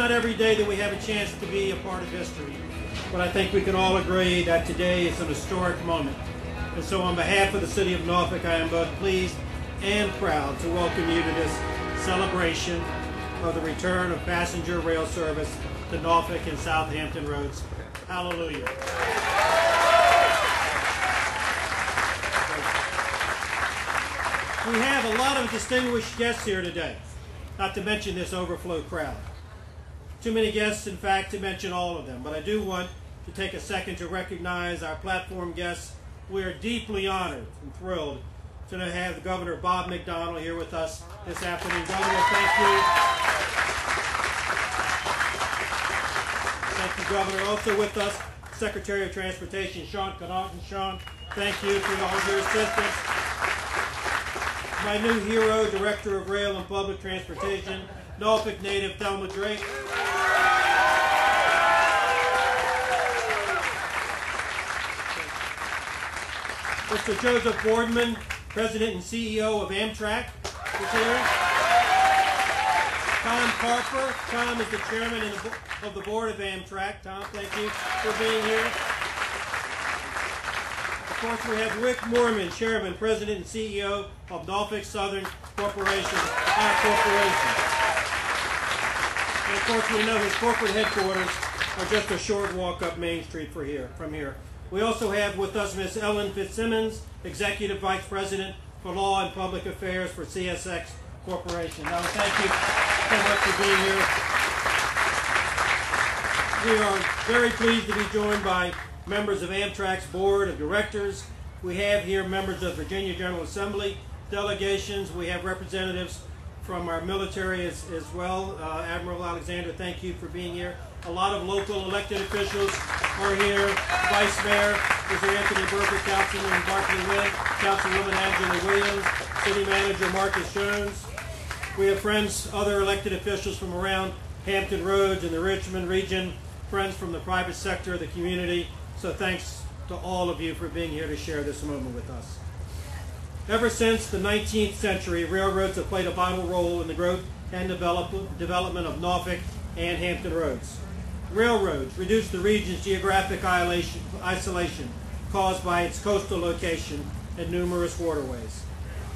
not every day that we have a chance to be a part of history, but I think we can all agree that today is an historic moment. And so on behalf of the City of Norfolk, I am both pleased and proud to welcome you to this celebration of the return of passenger rail service to Norfolk and Southampton roads. Hallelujah. We have a lot of distinguished guests here today, not to mention this overflow crowd. Too many guests, in fact, to mention all of them, but I do want to take a second to recognize our platform guests. We are deeply honored and thrilled to have Governor Bob McDonnell here with us this afternoon. Governor, thank you. Thank you, Governor. Also with us, Secretary of Transportation, Sean Connaughton. Sean, thank you for all of your assistance. My new hero, Director of Rail and Public Transportation, Norfolk native Thelma Drake. Mr. Joseph Boardman, President and CEO of Amtrak, is here. Tom Carper. Tom is the chairman of the board of Amtrak. Tom, thank you for being here. Of course, we have Wick Moorman, chairman, president, and CEO of Norfolk Southern Corporation, our corporation. And of course, we know his corporate headquarters are just a short walk up Main Street for here, from here. We also have with us Ms. Ellen Fitzsimmons, Executive Vice President for Law and Public Affairs for CSX Corporation. Now, thank you so much for being here. We are very pleased to be joined by members of Amtrak's Board of Directors. We have here members of Virginia General Assembly delegations. We have representatives from our military as, as well. Uh, Admiral Alexander, thank you for being here. A lot of local elected officials are here. Vice Mayor, Mr. Anthony Burfoot, Councilman Barclay Winn, Councilwoman Angela Williams, City Manager Marcus Jones. We have friends, other elected officials from around Hampton Roads and the Richmond region, friends from the private sector, the community. So thanks to all of you for being here to share this moment with us. Ever since the 19th century, railroads have played a vital role in the growth and develop, development of Norfolk and Hampton roads. Railroads reduced the region's geographic isolation caused by its coastal location and numerous waterways.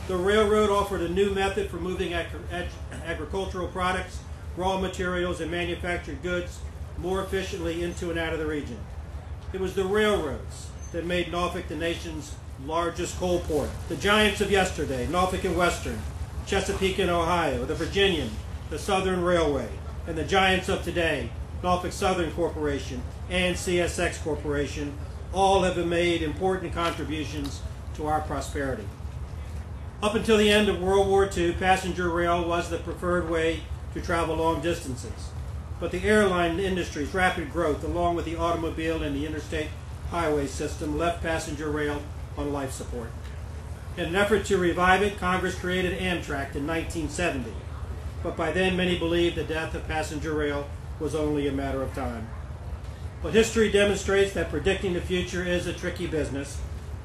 The railroad offered a new method for moving ag ag agricultural products, raw materials, and manufactured goods more efficiently into and out of the region. It was the railroads that made Norfolk the nation's largest coal port. The giants of yesterday, Norfolk and Western, Chesapeake and Ohio, the Virginian, the Southern Railway, and the giants of today, Norfolk Southern Corporation, and CSX Corporation all have made important contributions to our prosperity. Up until the end of World War II, passenger rail was the preferred way to travel long distances. But the airline industry's rapid growth, along with the automobile and the interstate highway system, left passenger rail on life support. In an effort to revive it, Congress created Amtrak in 1970. But by then, many believed the death of passenger rail was only a matter of time. But history demonstrates that predicting the future is a tricky business.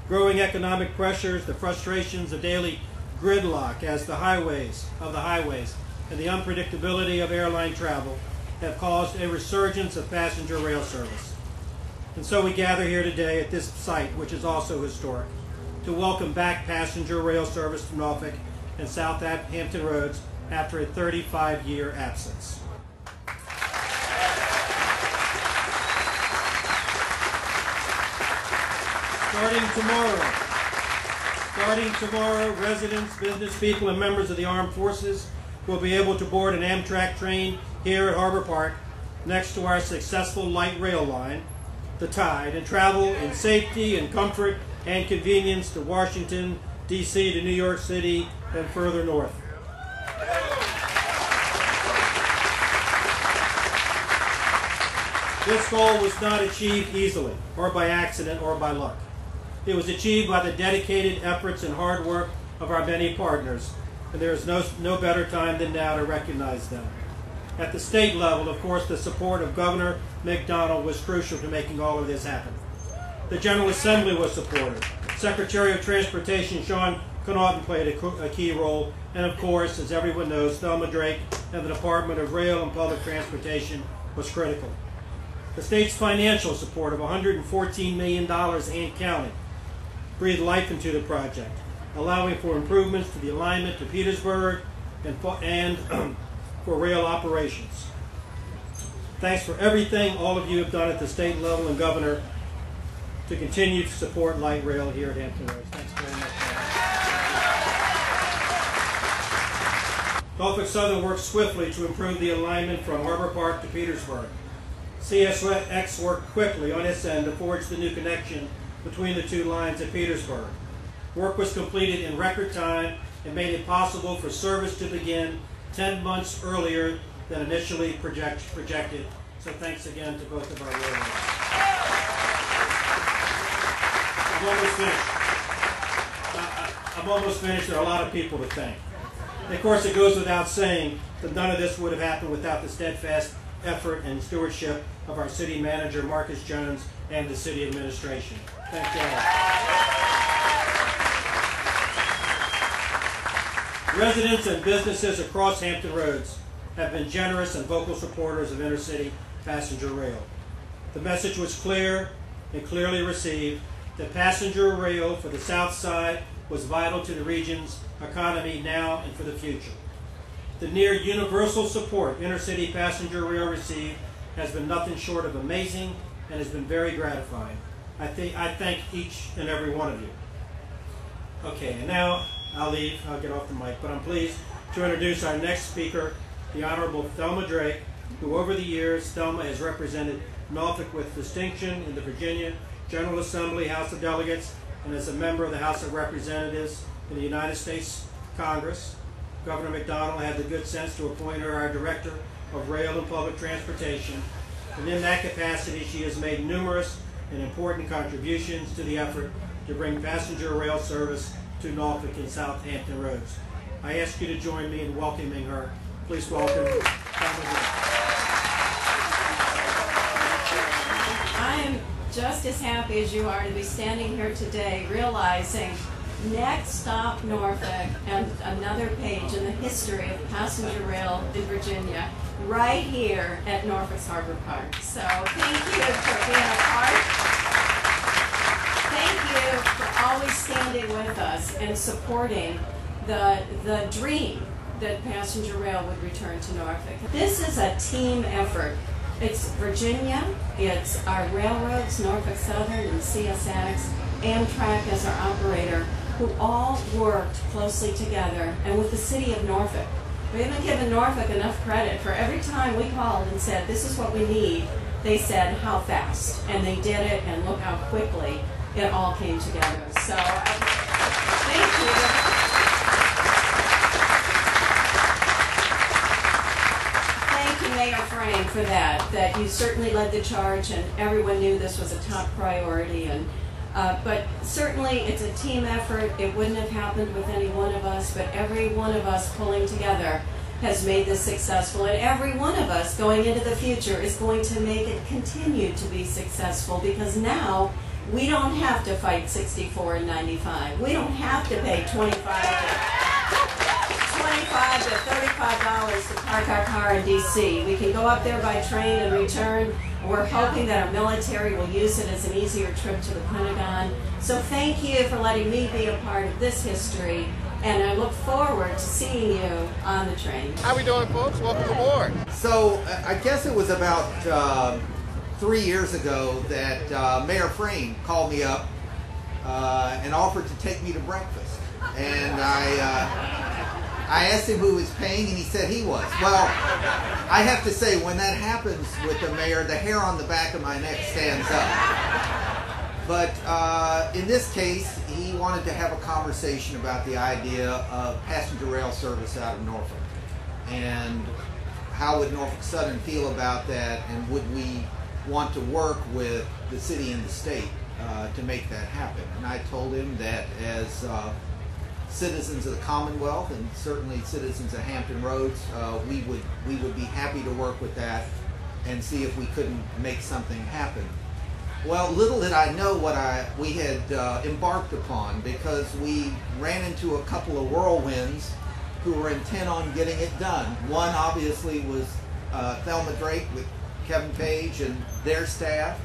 Growing economic pressures, the frustrations of daily gridlock as the highways of the highways, and the unpredictability of airline travel have caused a resurgence of passenger rail service. And so we gather here today at this site, which is also historic, to welcome back passenger rail service to Norfolk and Southampton roads after a 35-year absence. Starting tomorrow, starting tomorrow, residents, business people, and members of the armed forces will be able to board an Amtrak train here at Harbor Park next to our successful light rail line, the Tide, and travel in safety and comfort and convenience to Washington, D.C., to New York City, and further north. This goal was not achieved easily, or by accident, or by luck. It was achieved by the dedicated efforts and hard work of our many partners, and there is no, no better time than now to recognize them. At the state level, of course, the support of Governor McDonnell was crucial to making all of this happen. The General Assembly was supportive. Secretary of Transportation Sean Connaughton played a, a key role, and of course, as everyone knows, Thelma Drake and the Department of Rail and Public Transportation was critical. The state's financial support of $114 million and counting breathed life into the project, allowing for improvements to the alignment to Petersburg and, and for rail operations. Thanks for everything all of you have done at the state level and governor to continue to support light rail here at Hampton Roads. Thanks very much. Norfolk Southern worked swiftly to improve the alignment from Harbor Park to Petersburg. CSX worked quickly on its end to forge the new connection between the two lines at Petersburg. Work was completed in record time and made it possible for service to begin 10 months earlier than initially project, projected. So thanks again to both of our railroads. I'm almost finished. I'm almost finished. There are a lot of people to thank. And of course, it goes without saying that none of this would have happened without the steadfast effort and stewardship of our city manager, Marcus Jones, and the city administration. Thank you. Residents and businesses across Hampton Roads have been generous and vocal supporters of intercity passenger rail. The message was clear and clearly received that passenger rail for the South Side was vital to the region's economy now and for the future. The near universal support intercity passenger rail received has been nothing short of amazing and has been very gratifying. I, think, I thank each and every one of you. Okay, and now I'll leave, I'll get off the mic, but I'm pleased to introduce our next speaker, the Honorable Thelma Drake, who over the years, Thelma has represented Norfolk with distinction in the Virginia General Assembly, House of Delegates, and as a member of the House of Representatives in the United States Congress. Governor McDonnell had the good sense to appoint her our Director of Rail and Public Transportation, and in that capacity she has made numerous and important contributions to the effort to bring passenger rail service to Norfolk and Southampton roads. I ask you to join me in welcoming her. Please welcome I am just as happy as you are to be standing here today realizing Next stop Norfolk and another page in the history of passenger rail in Virginia right here at Norfolk's Harbor Park. So thank you for being a part. Thank you for always standing with us and supporting the, the dream that passenger rail would return to Norfolk. This is a team effort. It's Virginia, it's our railroads, Norfolk Southern and CSX, Amtrak as our operator, who all worked closely together and with the city of Norfolk. We haven't given Norfolk enough credit for every time we called and said, this is what we need, they said, how fast? And they did it, and look how quickly it all came together. So, thank you. Thank you, Mayor Fraim, for that, that you certainly led the charge and everyone knew this was a top priority. and uh, but certainly it's a team effort. It wouldn't have happened with any one of us, but every one of us pulling together has made this successful. And every one of us going into the future is going to make it continue to be successful because now we don't have to fight 64 and 95. We don't have to pay 25 to, 25 to 35 dollars to park our car in D.C. We can go up there by train and return we're hoping that our military will use it as an easier trip to the Pentagon. So thank you for letting me be a part of this history, and I look forward to seeing you on the train. How we doing, folks? Welcome aboard. So I guess it was about uh, three years ago that uh, Mayor Fraim called me up uh, and offered to take me to breakfast, and I uh, I asked him who was paying, and he said he was. Well, I have to say, when that happens with the mayor, the hair on the back of my neck stands up. But uh, in this case, he wanted to have a conversation about the idea of passenger rail service out of Norfolk. And how would Norfolk Southern feel about that, and would we want to work with the city and the state uh, to make that happen? And I told him that as uh, citizens of the Commonwealth and certainly citizens of Hampton Roads, uh, we would we would be happy to work with that and see if we couldn't make something happen. Well, little did I know what I we had uh, embarked upon because we ran into a couple of whirlwinds who were intent on getting it done. One obviously was uh, Thelma Drake with Kevin Page and their staff,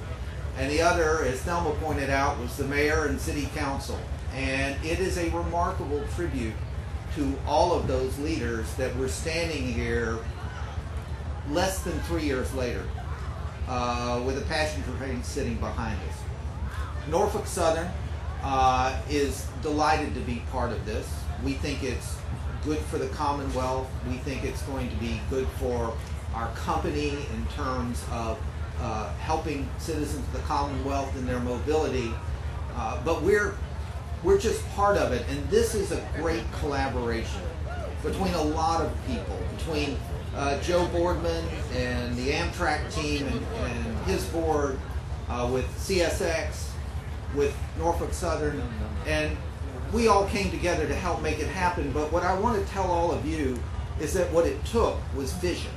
and the other, as Thelma pointed out, was the mayor and city council. And it is a remarkable tribute to all of those leaders that we're standing here less than three years later uh, with a passenger train sitting behind us. Norfolk Southern uh, is delighted to be part of this. We think it's good for the Commonwealth. We think it's going to be good for our company in terms of uh, helping citizens of the Commonwealth in their mobility. Uh, but we're we're just part of it, and this is a great collaboration between a lot of people, between uh, Joe Boardman and the Amtrak team and, and his board, uh, with CSX, with Norfolk Southern, and we all came together to help make it happen. But what I want to tell all of you is that what it took was vision.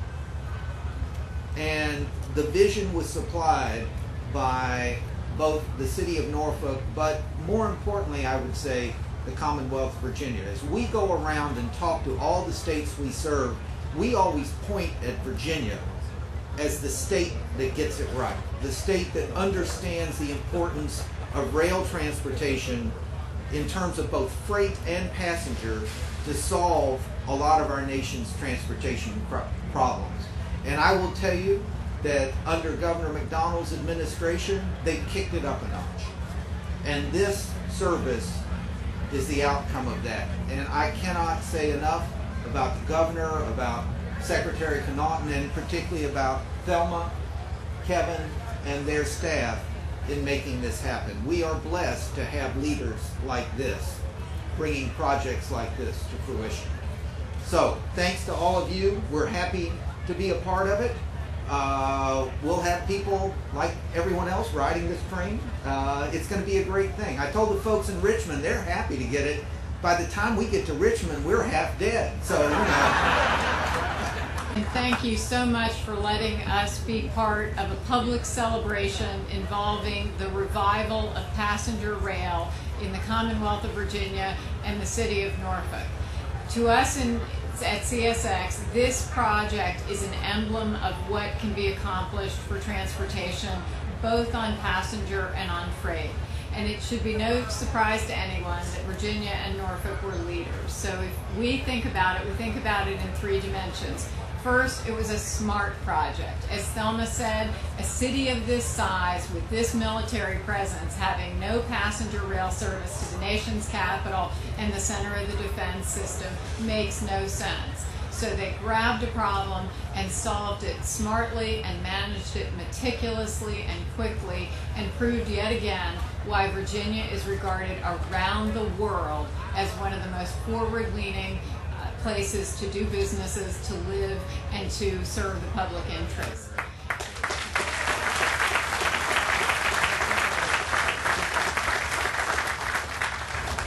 And the vision was supplied by both the city of Norfolk, but more importantly, I would say, the Commonwealth of Virginia. As we go around and talk to all the states we serve, we always point at Virginia as the state that gets it right, the state that understands the importance of rail transportation in terms of both freight and passenger to solve a lot of our nation's transportation problems. And I will tell you that under Governor McDonnell's administration, they kicked it up a notch. And this service is the outcome of that. And I cannot say enough about the governor, about Secretary Connaughton, and particularly about Thelma, Kevin, and their staff in making this happen. We are blessed to have leaders like this, bringing projects like this to fruition. So, thanks to all of you. We're happy to be a part of it. Uh, we'll have people like everyone else riding this train. Uh, it's going to be a great thing. I told the folks in Richmond they're happy to get it. By the time we get to Richmond, we're half dead. So, you know. And thank you so much for letting us be part of a public celebration involving the revival of passenger rail in the Commonwealth of Virginia and the city of Norfolk. To us in, at CSX, this project is an emblem of what can be accomplished for transportation, both on passenger and on freight. And it should be no surprise to anyone that Virginia and Norfolk were leaders. So if we think about it, we think about it in three dimensions. First, it was a smart project. As Thelma said, a city of this size with this military presence having no passenger rail service to the nation's capital and the center of the defense system makes no sense. So they grabbed a problem and solved it smartly and managed it meticulously and quickly and proved yet again why Virginia is regarded around the world as one of the most forward leaning places to do businesses, to live, and to serve the public interest.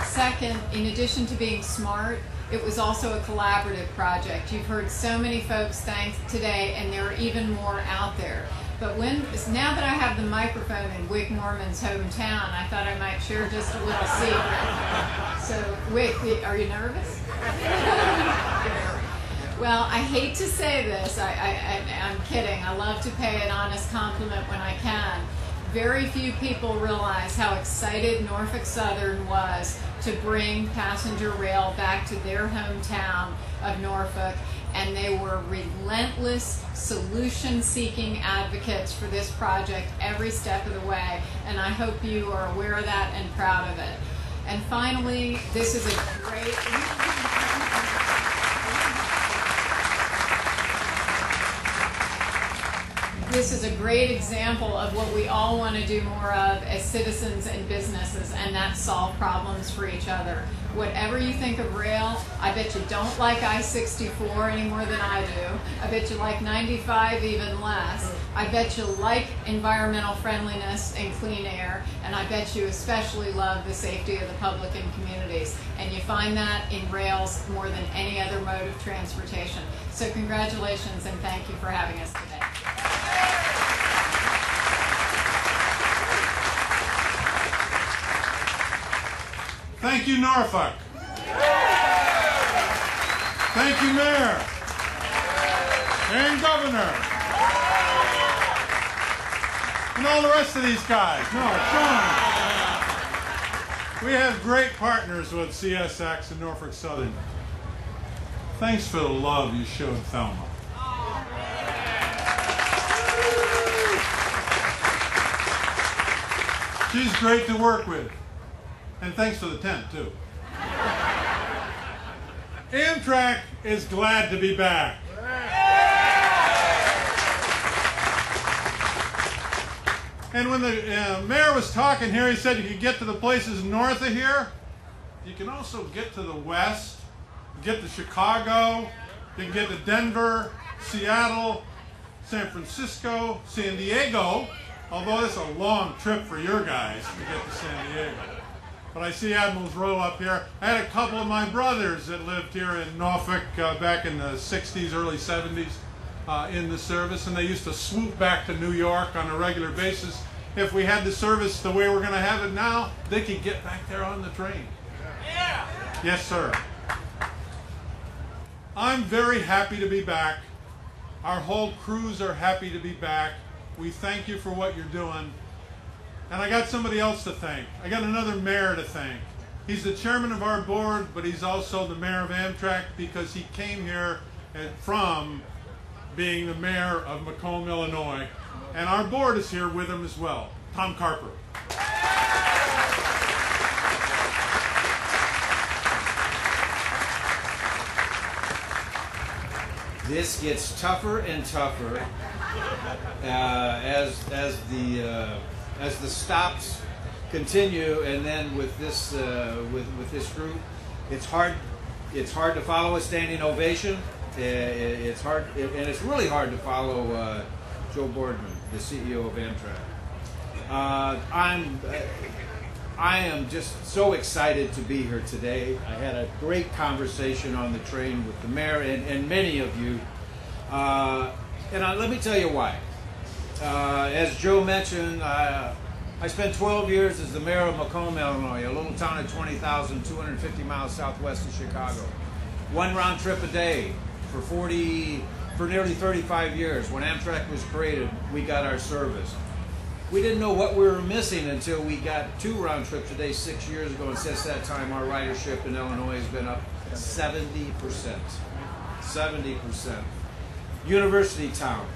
Second, in addition to being smart, it was also a collaborative project. You've heard so many folks thank today, and there are even more out there. But when now that I have the microphone in Wick Moorman's hometown, I thought I might share just a little secret. So, Wick, are you nervous? well, I hate to say this. I, I, I'm kidding. I love to pay an honest compliment when I can. Very few people realize how excited Norfolk Southern was to bring passenger rail back to their hometown of Norfolk and they were relentless solution seeking advocates for this project every step of the way. And I hope you are aware of that and proud of it. And finally, this is a great. This is a great example of what we all want to do more of as citizens and businesses, and that's solve problems for each other. Whatever you think of rail, I bet you don't like I 64 any more than I do. I bet you like 95 even less. I bet you like environmental friendliness and clean air, and I bet you especially love the safety of the public and communities. And you find that in rails more than any other mode of transportation. So, congratulations and thank you for having us today. Thank you, Norfolk. Thank you, Mayor and Governor. And all the rest of these guys. No, Sean. We have great partners with CSX and Norfolk Southern. Thanks for the love you showed Thelma. She's great to work with. And thanks for the tent, too. Amtrak is glad to be back. And when the uh, mayor was talking here, he said you could get to the places north of here. You can also get to the west, get to Chicago, you can get to Denver, Seattle, San Francisco, San Diego, although it's a long trip for your guys to get to San Diego. But I see Admiral's Row up here. I had a couple of my brothers that lived here in Norfolk uh, back in the 60s, early 70s uh, in the service, and they used to swoop back to New York on a regular basis. If we had the service the way we're going to have it now, they could get back there on the train. Yeah. Yes, sir. I'm very happy to be back. Our whole crews are happy to be back. We thank you for what you're doing. And I got somebody else to thank. I got another mayor to thank. He's the chairman of our board, but he's also the mayor of Amtrak because he came here from being the mayor of Macomb, Illinois. And our board is here with him as well. Tom Carper. This gets tougher and tougher uh, as as the uh, as the stops continue, and then with this uh, with with this group, it's hard it's hard to follow a standing ovation. Uh, it's hard, and it's really hard to follow uh, Joe Boardman, the CEO of Amtrak. Uh, I'm, I am just so excited to be here today. I had a great conversation on the train with the mayor and, and many of you. Uh, and I, let me tell you why. Uh, as Joe mentioned, I spent 12 years as the mayor of Macomb, Illinois, a little town of 20,000, 250 miles southwest of Chicago. One round trip a day, for 40, for nearly 35 years. When Amtrak was created, we got our service. We didn't know what we were missing until we got two round trips a day six years ago, and since that time, our ridership in Illinois has been up 70%. 70%. University town.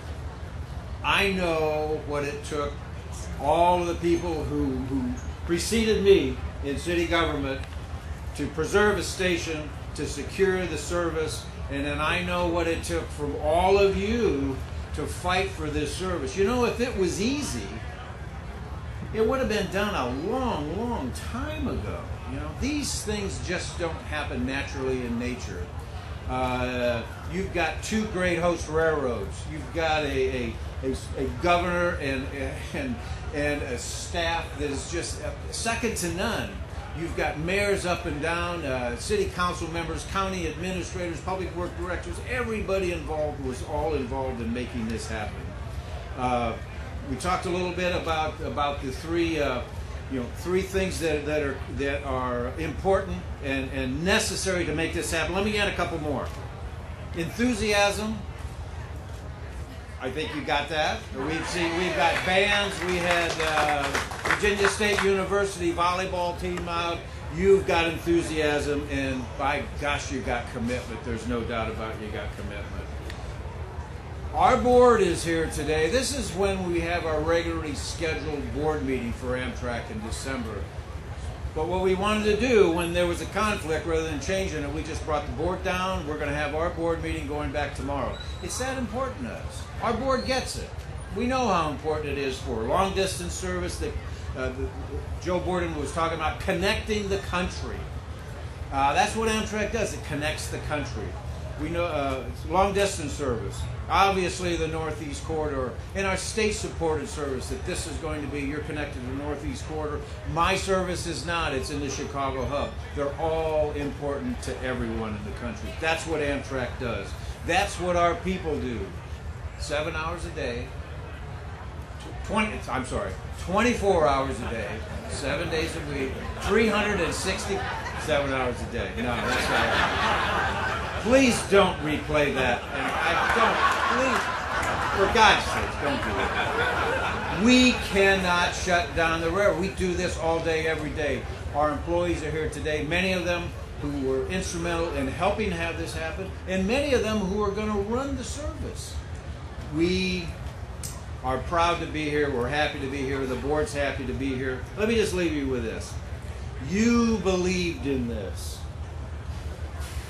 I know what it took all of the people who, who preceded me in city government to preserve a station, to secure the service, and then I know what it took from all of you to fight for this service. You know, if it was easy, it would have been done a long, long time ago. You know, these things just don't happen naturally in nature. Uh, you've got two great host railroads. You've got a, a, a, a governor and, and, and a staff that is just second to none. You've got mayors up and down, uh, city council members, county administrators, public work directors. Everybody involved was all involved in making this happen. Uh, we talked a little bit about about the three, uh, you know, three things that, that are that are important and, and necessary to make this happen. Let me add a couple more. Enthusiasm. I think you got that. We've seen we've got bands. We had. Uh, Virginia State University volleyball team out. You've got enthusiasm, and by gosh, you've got commitment. There's no doubt about it, you got commitment. Our board is here today. This is when we have our regularly scheduled board meeting for Amtrak in December. But what we wanted to do when there was a conflict, rather than changing it, we just brought the board down. We're going to have our board meeting going back tomorrow. It's that important to us. Our board gets it. We know how important it is for long distance service that uh, the, Joe Boardman was talking about connecting the country. Uh, that's what Amtrak does. It connects the country. We know uh, long distance service. Obviously, the Northeast Corridor and our state-supported service. That this is going to be. You're connected to the Northeast Corridor. My service is not. It's in the Chicago hub. They're all important to everyone in the country. That's what Amtrak does. That's what our people do. Seven hours a day. Twenty. I'm sorry. 24 hours a day, seven days a week, 367 hours a day. No, that's not. Please don't replay that. And I don't, for God's sake, don't do it. We cannot shut down the railroad. We do this all day, every day. Our employees are here today, many of them who were instrumental in helping have this happen, and many of them who are going to run the service. We are proud to be here. We're happy to be here. The board's happy to be here. Let me just leave you with this. You believed in this.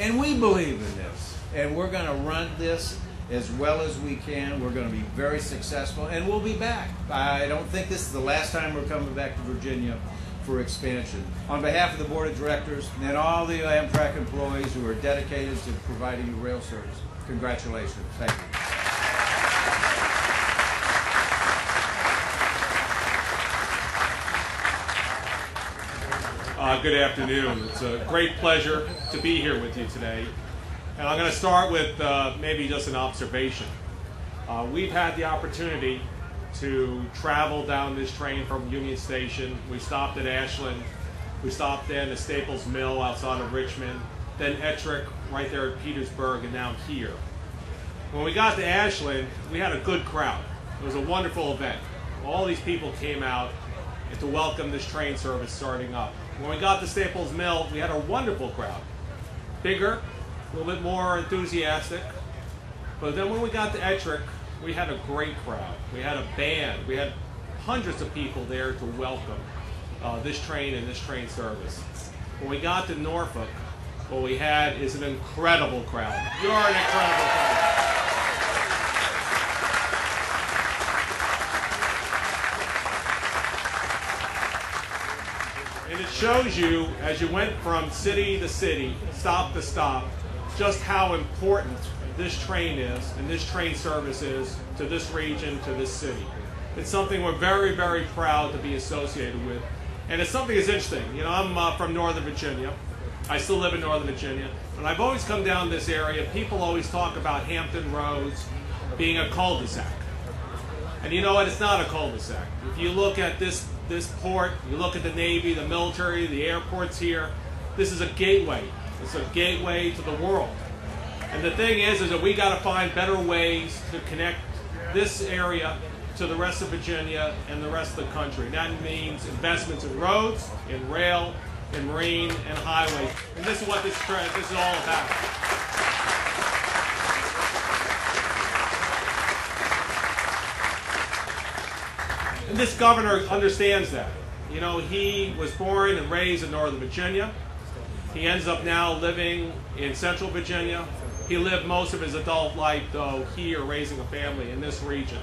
And we believe in this. And we're going to run this as well as we can. We're going to be very successful. And we'll be back. I don't think this is the last time we're coming back to Virginia for expansion. On behalf of the board of directors and all the Amtrak employees who are dedicated to providing you rail service, congratulations. Thank you. Uh, good afternoon. It's a great pleasure to be here with you today. And I'm going to start with uh, maybe just an observation. Uh, we've had the opportunity to travel down this train from Union Station. We stopped at Ashland. We stopped then at Staples Mill outside of Richmond. Then Ettrick right there at Petersburg and now here. When we got to Ashland, we had a good crowd. It was a wonderful event. All these people came out to welcome this train service starting up. When we got to Staples Mill, we had a wonderful crowd. Bigger, a little bit more enthusiastic. But then when we got to Ettrick, we had a great crowd. We had a band. We had hundreds of people there to welcome uh, this train and this train service. When we got to Norfolk, what we had is an incredible crowd. You're an incredible crowd. And it shows you, as you went from city to city, stop to stop, just how important this train is and this train service is to this region, to this city. It's something we're very, very proud to be associated with. And it's something that's interesting. You know, I'm uh, from Northern Virginia. I still live in Northern Virginia. And I've always come down this area. People always talk about Hampton Roads being a cul-de-sac. And you know what? It's not a cul-de-sac. If you look at this this port, you look at the Navy, the military, the airports here, this is a gateway. It's a gateway to the world. And the thing is, is that we got to find better ways to connect this area to the rest of Virginia and the rest of the country. That means investments in roads, in rail, in marine, and highways. And this is what this, this is all about. And this governor understands that. You know, he was born and raised in Northern Virginia. He ends up now living in Central Virginia. He lived most of his adult life, though, here raising a family in this region.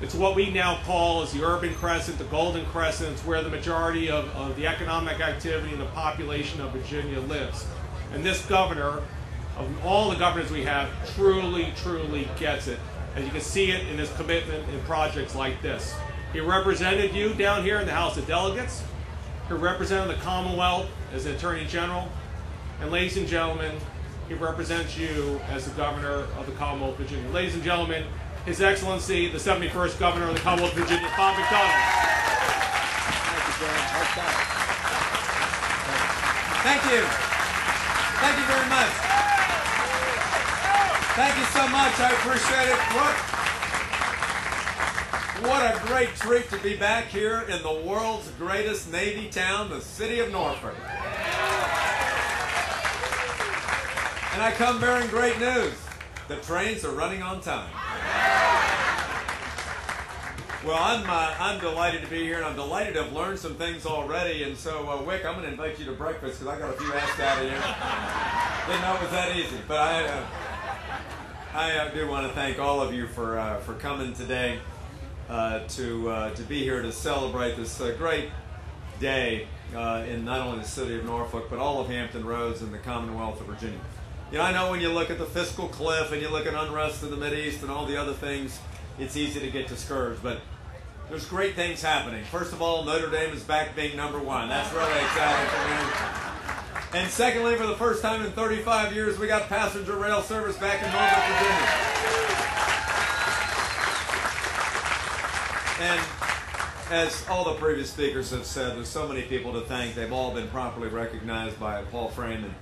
It's what we now call as the urban crescent, the golden crescent. It's where the majority of, of the economic activity and the population of Virginia lives. And this governor, of all the governors we have, truly, truly gets it. And you can see it in his commitment in projects like this. He represented you down here in the House of Delegates. He represented the Commonwealth as Attorney General. And ladies and gentlemen, he represents you as the Governor of the Commonwealth of Virginia. Ladies and gentlemen, His Excellency, the 71st Governor of the Commonwealth of Virginia, Bob McDonnell. Thank you. Thank you Thank you very much. Thank you so much. I appreciate it. What what a great treat to be back here in the world's greatest Navy town, the city of Norfolk. And I come bearing great news. The trains are running on time. Well, I'm, uh, I'm delighted to be here, and I'm delighted to have learned some things already. And so, uh, Wick, I'm going to invite you to breakfast because I got a few asks out of you. Didn't know it was that easy, but I, uh, I uh, do want to thank all of you for uh, for coming today uh, to uh, to be here to celebrate this uh, great day uh, in not only the city of Norfolk but all of Hampton Roads and the Commonwealth of Virginia. You know, I know when you look at the fiscal cliff and you look at unrest in the Mideast and all the other things, it's easy to get discouraged. But there's great things happening. First of all, Notre Dame is back being number one. That's really exciting for me. And secondly, for the first time in 35 years, we got passenger rail service back in Norfolk, Virginia. And as all the previous speakers have said, there's so many people to thank. They've all been properly recognized by Paul Fraim and,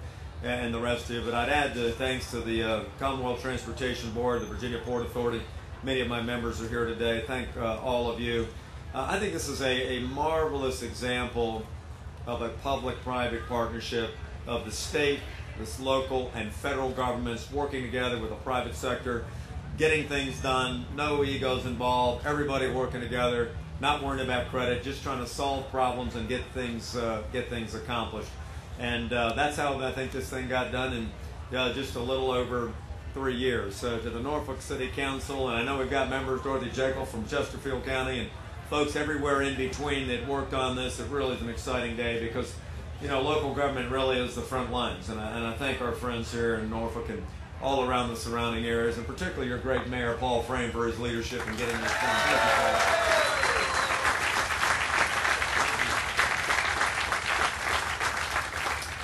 and the rest of you. But I'd add the thanks to the uh, Commonwealth Transportation Board, the Virginia Port Authority. Many of my members are here today. Thank uh, all of you. Uh, I think this is a, a marvelous example of a public-private partnership of the state, this local, and federal governments working together with the private sector, getting things done, no egos involved, everybody working together, not worrying about credit, just trying to solve problems and get things uh, get things accomplished. And uh, that's how I think this thing got done in uh, just a little over three years. So to the Norfolk City Council, and I know we've got members, Dorothy Jaeckle from Chesterfield County, and folks everywhere in between that worked on this. It really is an exciting day because, you know, local government really is the front lines. And I, and I thank our friends here in Norfolk and all around the surrounding areas, and particularly your great mayor, Paul Fraim, for his leadership in getting this done.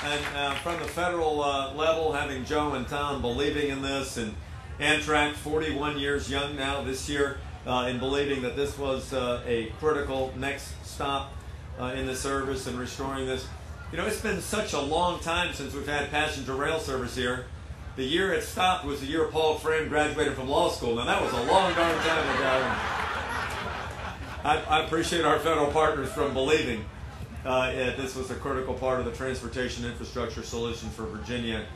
And uh, from the federal uh, level, having Joe and Tom believing in this, and Amtrak, 41 years young now this year, uh, in believing that this was uh, a critical next stop uh, in the service and restoring this. You know, it's been such a long time since we've had passenger rail service here. The year it stopped was the year Paul Fraim graduated from law school. Now, that was a long darn time ago. I, I appreciate our federal partners from believing uh, this was a critical part of the transportation infrastructure solution for Virginia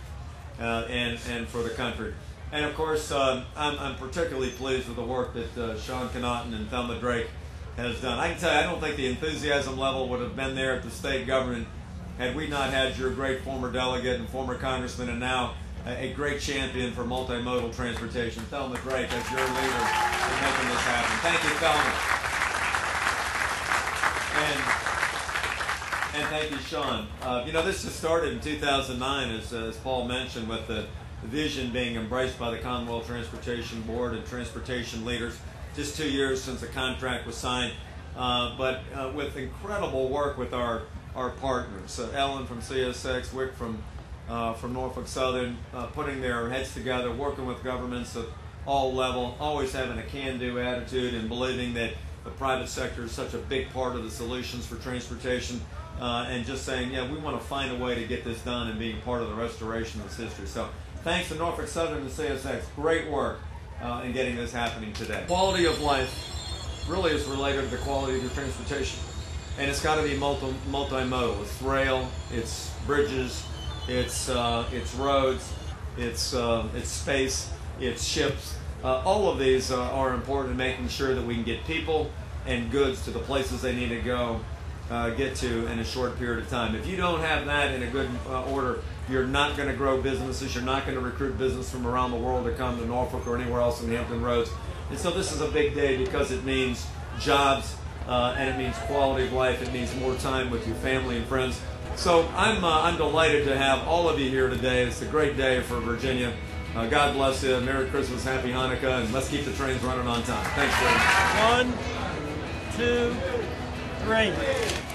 uh, and, and for the country. And of course, um, I'm, I'm particularly pleased with the work that uh, Sean Connaughton and Thelma Drake has done. I can tell you, I don't think the enthusiasm level would have been there at the state government had we not had your great former delegate and former congressman and now a, great champion for multimodal transportation, Thelma Drake, as your leader in making this happen. Thank you, Thelma. And and thank you, Sean. Uh, you know, this just started in 2009, as, as Paul mentioned, with the vision being embraced by the Commonwealth Transportation Board and transportation leaders. Just two years since the contract was signed, uh, but uh, with incredible work with our our partners, uh, Ellen from CSX, Wick from uh, from Norfolk Southern, uh, putting their heads together, working with governments of all level, always having a can-do attitude and believing that the private sector is such a big part of the solutions for transportation uh, and just saying, yeah, we want to find a way to get this done and being part of the restoration of this history. So thanks to Norfolk Southern and CSX. Great work uh, in getting this happening today. Quality of life really is related to the quality of your transportation. And it's got to be multi- multimodal. It's rail, it's bridges, it's, uh, it's roads, it's, uh, it's space, it's ships. Uh, all of these uh, are important in making sure that we can get people and goods to the places they need to go uh, get to in a short period of time. If you don't have that in a good order, you're not going to grow businesses. You're not going to recruit business from around the world to come to Norfolk or anywhere else in Hampton Roads. And so this is a big day because it means jobs uh, and it means quality of life. It means more time with your family and friends. So I'm uh, I'm delighted to have all of you here today. It's a great day for Virginia. Uh, God bless you. Merry Christmas, Happy Hanukkah, and let's keep the trains running on time. Thanks, Jerry. One, two, three.